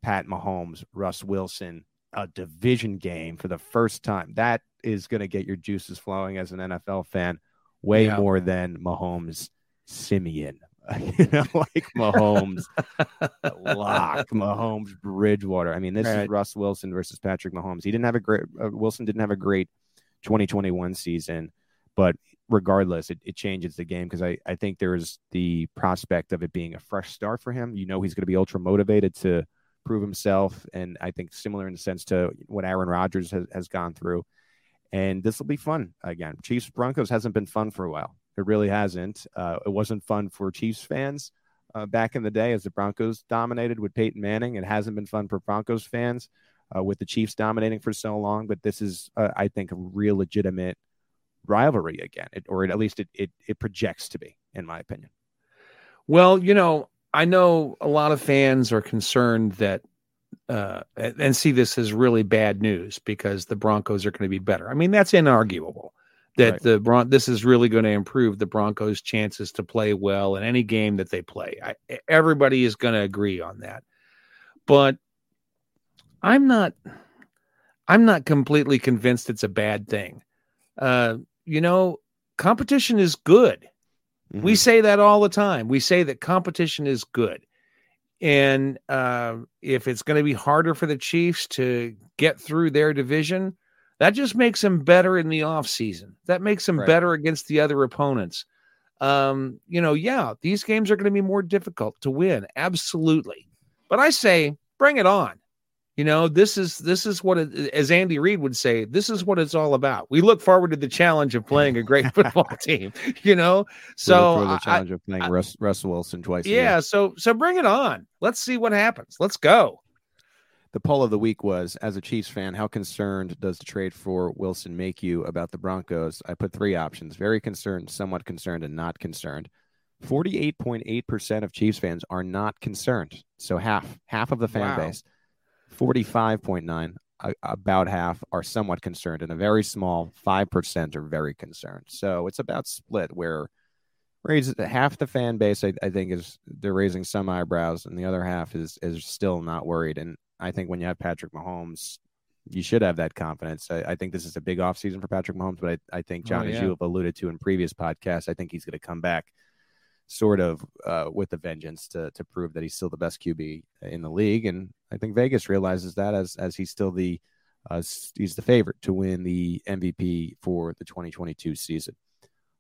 Pat Mahomes, Russ Wilson, a division game for the first time. That is going to get your juices flowing as an NFL fan way yeah. more than Mahomes Siemian. you know, like Mahomes Lock, Mahomes Bridgewater. I mean, this right. is Russ Wilson versus Patrick Mahomes. He didn't have a great uh, Wilson didn't have a great 2021 season, but regardless, it, it changes the game because I, I think there's the prospect of it being a fresh start for him. You know, he's going to be ultra motivated to prove himself. And I think similar in the sense to what Aaron Rodgers has, has gone through. And this will be fun again. Chiefs Broncos hasn't been fun for a while. It really hasn't. Uh, it wasn't fun for Chiefs fans uh, back in the day as the Broncos dominated with Peyton Manning. It hasn't been fun for Broncos fans uh, with the Chiefs dominating for so long. But this is, uh, I think, a real legitimate rivalry again, it, or at least it, it, it projects to be, in my opinion. Well, you know, I know a lot of fans are concerned that uh, and see this as really bad news because the Broncos are going to be better. I mean, that's inarguable that right. the Bron- this is really going to improve the Broncos' chances to play well in any game that they play. I, everybody is going to agree on that, but I'm not. I'm not completely convinced it's a bad thing. Uh, you know, competition is good. Mm-hmm. We say that all the time. We say that competition is good. And uh, if it's going to be harder for the Chiefs to get through their division, that just makes them better in the offseason. That makes them right. better against the other opponents. Um, you know, yeah, these games are going to be more difficult to win. Absolutely. But I say, bring it on. You know, this is this is what it, as Andy Reid would say, this is what it's all about. We look forward to the challenge of playing a great football team. You know, so the challenge I, of playing I, Russ, Russell Wilson twice. Yeah, so so bring it on. Let's see what happens. Let's go. The poll of the week was: As a Chiefs fan, how concerned does the trade for Wilson make you about the Broncos? I put three options: very concerned, somewhat concerned, and not concerned. 48.8% of Chiefs fans are not concerned. So half, half of the fan wow. base 45.9, uh, about half are somewhat concerned, and a very small 5% are very concerned. So it's about split where raise half the fan base, I, I, think, is they're raising some eyebrows, and the other half is is still not worried. And I think when you have Patrick Mahomes, you should have that confidence. I, I think this is a big offseason for Patrick Mahomes, but I, I think, John, oh, yeah. as you have alluded to in previous podcasts, I think he's going to come back sort of uh, with a vengeance to to prove that he's still the best QB in the league, and I think Vegas realizes that as as he's still the uh, he's the favorite to win the MVP for the 2022 season.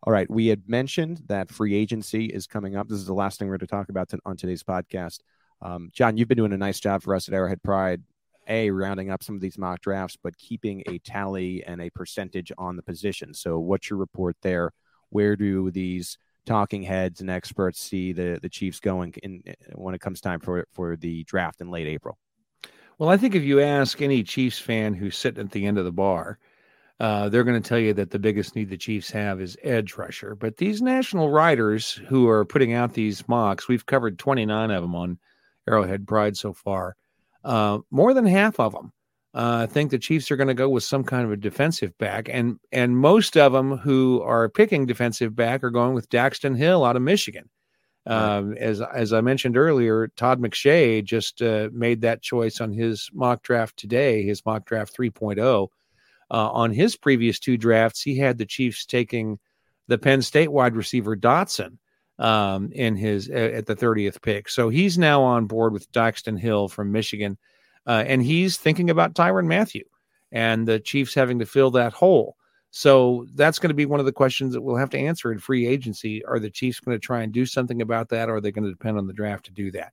All right, we had mentioned that free agency is coming up. This is the last thing we're going to talk about on today's podcast. Um, John, you've been doing a nice job for us at Arrowhead Pride. A, rounding up some of these mock drafts, but keeping a tally and a percentage on the position. So, what's your report there? Where do these talking heads and experts see the the Chiefs going in when it comes time for for the draft in late April? Well, I think if you ask any Chiefs fan who's sitting at the end of the bar, uh, they're going to tell you that the biggest need the Chiefs have is edge rusher. But these national writers who are putting out these mocks, we've covered 29 of them on Arrowhead Pride so far. Uh, more than half of them uh, think the Chiefs are going to go with some kind of a defensive back, and and most of them who are picking defensive back are going with Daxton Hill out of Michigan. Um, as as I mentioned earlier, Todd McShay just uh, made that choice on his mock draft today, his mock draft 3.0. Uh, on his previous two drafts, he had the Chiefs taking the Penn State wide receiver Dotson um, in his at the 30th pick. So he's now on board with Daxton Hill from Michigan, uh, and he's thinking about Tyrann Mathieu and the Chiefs having to fill that hole. So that's going to be one of the questions that we'll have to answer in free agency. Are the Chiefs going to try and do something about that, or are they going to depend on the draft to do that?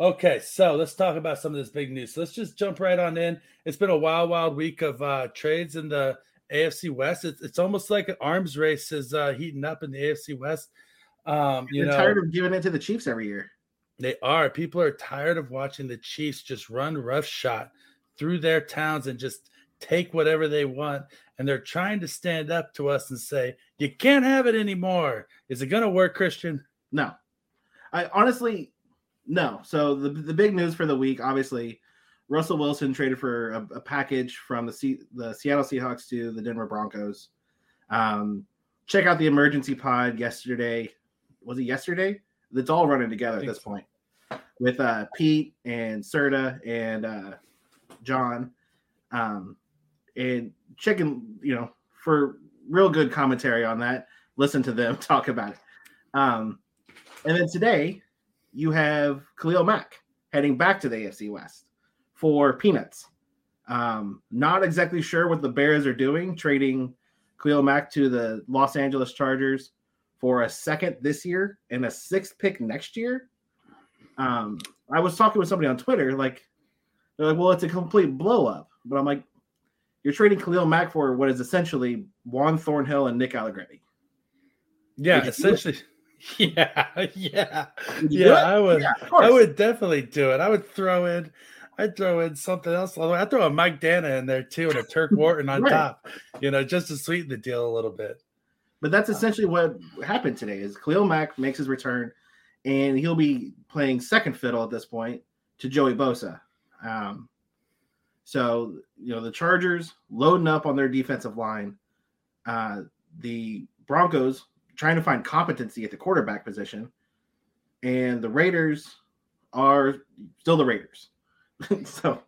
Okay, so let's talk about some of this big news. So let's just jump right on in. It's been a wild, wild week of uh, trades in the AFC West. It's, it's almost like an arms race is uh, heating up in the AFC West. Um, you They're know, tired of giving it to the Chiefs every year. They are. People are tired of watching the Chiefs just run roughshod through their towns and just take whatever they want. And they're trying to stand up to us and say, you can't have it anymore. Is it going to work, Kristian? No. I honestly, no. So the, the big news for the week, obviously, Russell Wilson traded for a, a package from the C, the Seattle Seahawks to the Denver Broncos. Um, check out the emergency pod yesterday. Was it yesterday? It's all running together at this point with uh, Pete and Serta and uh, John. Um, and checking, you know, for real good commentary on that. Listen to them talk about it. Um, and then today, you have Khalil Mack heading back to the AFC West for peanuts. Um, not exactly sure what the Bears are doing, trading Khalil Mack to the Los Angeles Chargers for a second this year and a sixth pick next year. Um, I was talking with somebody on Twitter, like, they're like, well, it's a complete blow up. But I'm like, you're trading Khalil Mack for what is essentially Juan Thornhill and Nick Allegretti. Yeah, essentially. Yeah, yeah, yeah. I would, Yeah, I would definitely do it. I would throw in, I'd throw in something else. I'd throw a Mike Danna in there too, and a Turk Wharton on Right. top. You know, just to sweeten the deal a little bit. But that's essentially what happened today. Is Khalil Mack makes his return, and he'll be playing second fiddle at this point to Joey Bosa. Um, so you know the Chargers loading up on their defensive line. Uh, the Broncos trying to find competency at the quarterback position, and the Raiders are still the Raiders. so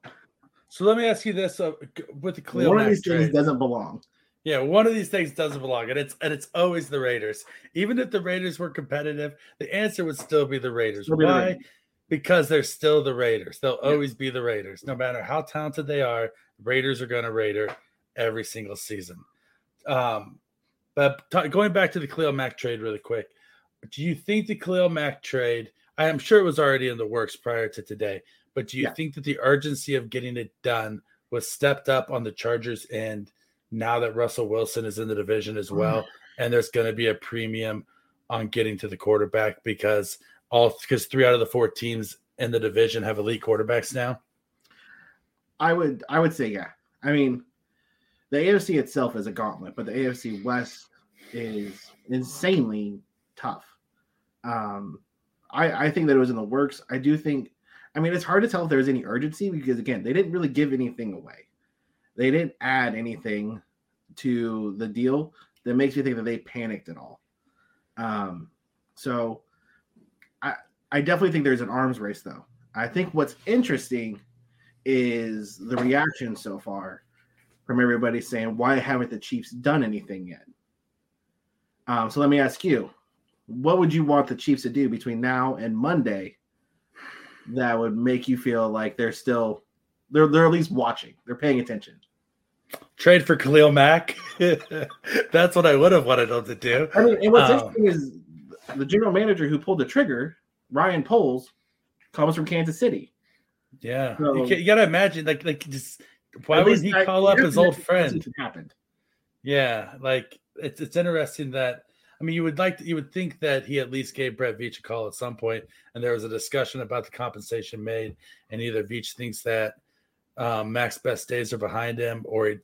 So let me ask you this: uh, with the Khalil one of Mack these things doesn't belong. Yeah, one of these things doesn't belong, and it's and it's always the Raiders. Even if the Raiders were competitive, the answer would still be the Raiders. Be the Why? Raiders. Because they're still the Raiders. They'll always be the Raiders, no matter how talented they are. Raiders are going to Raider every single season. Um, but t- going back to the Khalil Mack trade, really quick, do you think the Khalil Mack trade? I am sure it was already in the works prior to today, but do you Yeah. think that the urgency of getting it done was stepped up on the Chargers end now that Russell Wilson is in the division as well, and there's going to be a premium on getting to the quarterback because all because three out of the four teams in the division have elite quarterbacks now. I would I would say yeah. I mean, the AFC itself is a gauntlet, but the AFC West is insanely tough. Um, I I think that it was in the works. I do think. I mean, it's hard to tell if there was any urgency because again, they didn't really give anything away. They didn't add anything to the deal that makes me think that they panicked at all. Um, so I I definitely think there's an arms race though. I think what's interesting is the reaction so far from everybody saying, why haven't the Chiefs done anything yet? Um, so let me ask you, what would you want the Chiefs to do between now and Monday that would make you feel like they're still they're they're at least watching, they're paying attention? Trade for Khalil Mack. That's what I would have wanted them to do. I mean, and what's Um, interesting is the general manager who pulled the trigger, Ryan Poles, comes from Kansas City. Yeah, So- you, you gotta imagine, like, like just why would he I- call up his old friend? Happened. Yeah, like it's it's interesting that I mean you would like to, you would think that he at least gave Brett Veach a call at some point, and there was a discussion about the compensation made, and either Veach thinks that um, Mack's best days are behind him, or he,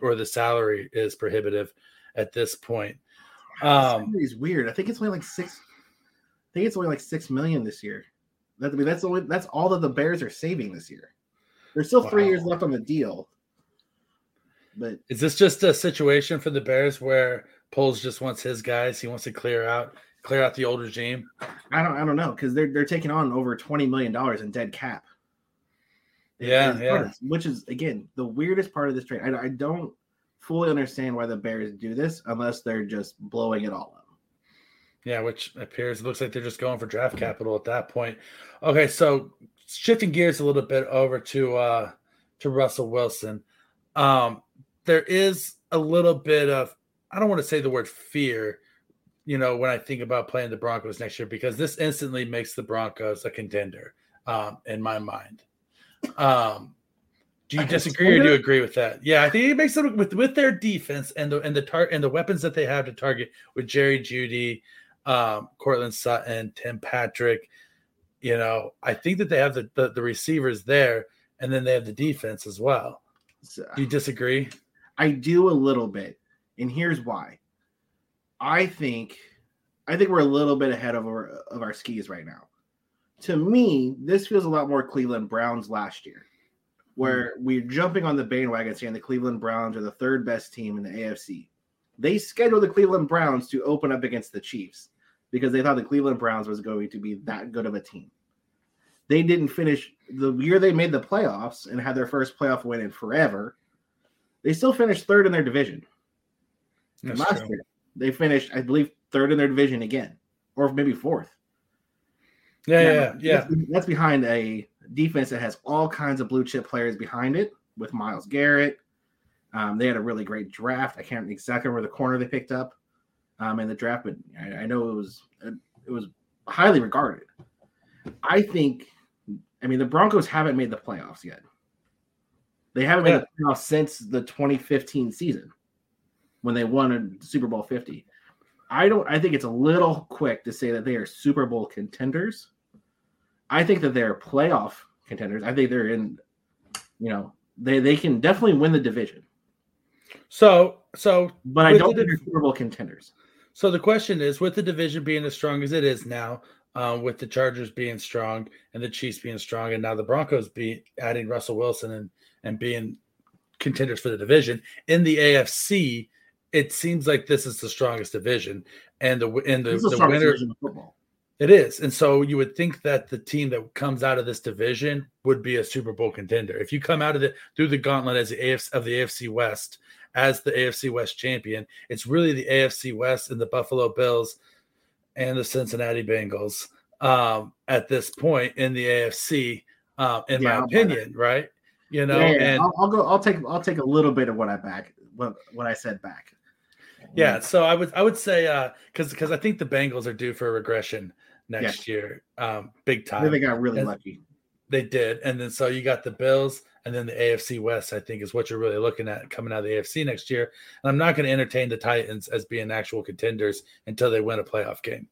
or the salary is prohibitive at this point. Um, is weird. I think it's only like six. I think it's only like six million this year. That I mean, that's only that's all that the Bears are saving this year. There's still three Wow. years left on the deal, but Is this just a situation for the Bears where Poles just wants his guys? He wants to clear out clear out the old regime? I don't I don't know because they're they're taking on over twenty million dollars in dead cap. Yeah, yeah. Which is again the weirdest part of this trade. I, I don't fully understand why the Bears do this unless they're just blowing it all up. Yeah, which appears it looks like they're just going for draft capital at that point. Okay, so shifting gears a little bit over to uh to Russell Wilson. Um there is a little bit of I don't want to say the word fear, you know, when I think about playing the Broncos next year because this instantly makes the Broncos a contender um in my mind. Um do you disagree or do you agree with that? Yeah, I think it makes them with with their defense and the and the tar- and the weapons that they have to target with Jerry Jeudy, um, Courtland Sutton, Tim Patrick. You know, I think that they have the, the, the receivers there, and then they have the defense as well. do you disagree? I do a little bit, and here's why. I think, I think we're a little bit ahead of our of our skis right now. To me, this feels a lot more Cleveland Browns last year where hmm. we're jumping on the bandwagon saying the Cleveland Browns are the third best team in the AFC. They scheduled the Cleveland Browns to open up against the Chiefs because they thought the Cleveland Browns was going to be that good of a team. They didn't finish the year they made the playoffs and had their first playoff win in forever. They still finished third in their division. That's Last true. year, they finished, I believe, third in their division again, or maybe fourth. Yeah, Now, yeah, yeah. That's, that's behind a defense that has all kinds of blue chip players behind it with Myles Garrett. Um, they had a really great draft. I can't exactly remember the corner they picked up um, in the draft, but I, I know it was it was highly regarded. I think, I mean, the Broncos haven't made the playoffs yet. They haven't made the playoffs since the 2015 season when they won a Super Bowl 50. I don't. I think it's a little quick to say that they are Super Bowl contenders. I think that they're playoff contenders. I think they're in. You know, they they can definitely win the division, So, so, but I don't the think they're Super Bowl contenders. So the question is, with the division being as strong as it is now, um, with the Chargers being strong and the Chiefs being strong, and now the Broncos be adding Russell Wilson and and being contenders for the division in the AFC, it seems like this is the strongest division, and the and the, the the winner. division in football. It is, and so you would think that the team that comes out of this division would be a Super Bowl contender. If you come out of the through the gauntlet as the AFC of the AFC West as the AFC West champion, it's really the AFC West and the Buffalo Bills and the Cincinnati Bengals um, at this point in the AFC, um, in Yeah, my opinion, right? You know, Yeah, yeah, and I'll, I'll go. I'll take. I'll take a little bit of what I back. What what I said back. Yeah, so I would I would say uh because because I think the Bengals are due for a regression next Yeah. year, um, big time. they got really And lucky. They did, and then so you got the Bills, and then the AFC West. I think is what you're really looking at coming out of the AFC next year. And I'm not going to entertain the Titans as being actual contenders until they win a playoff game.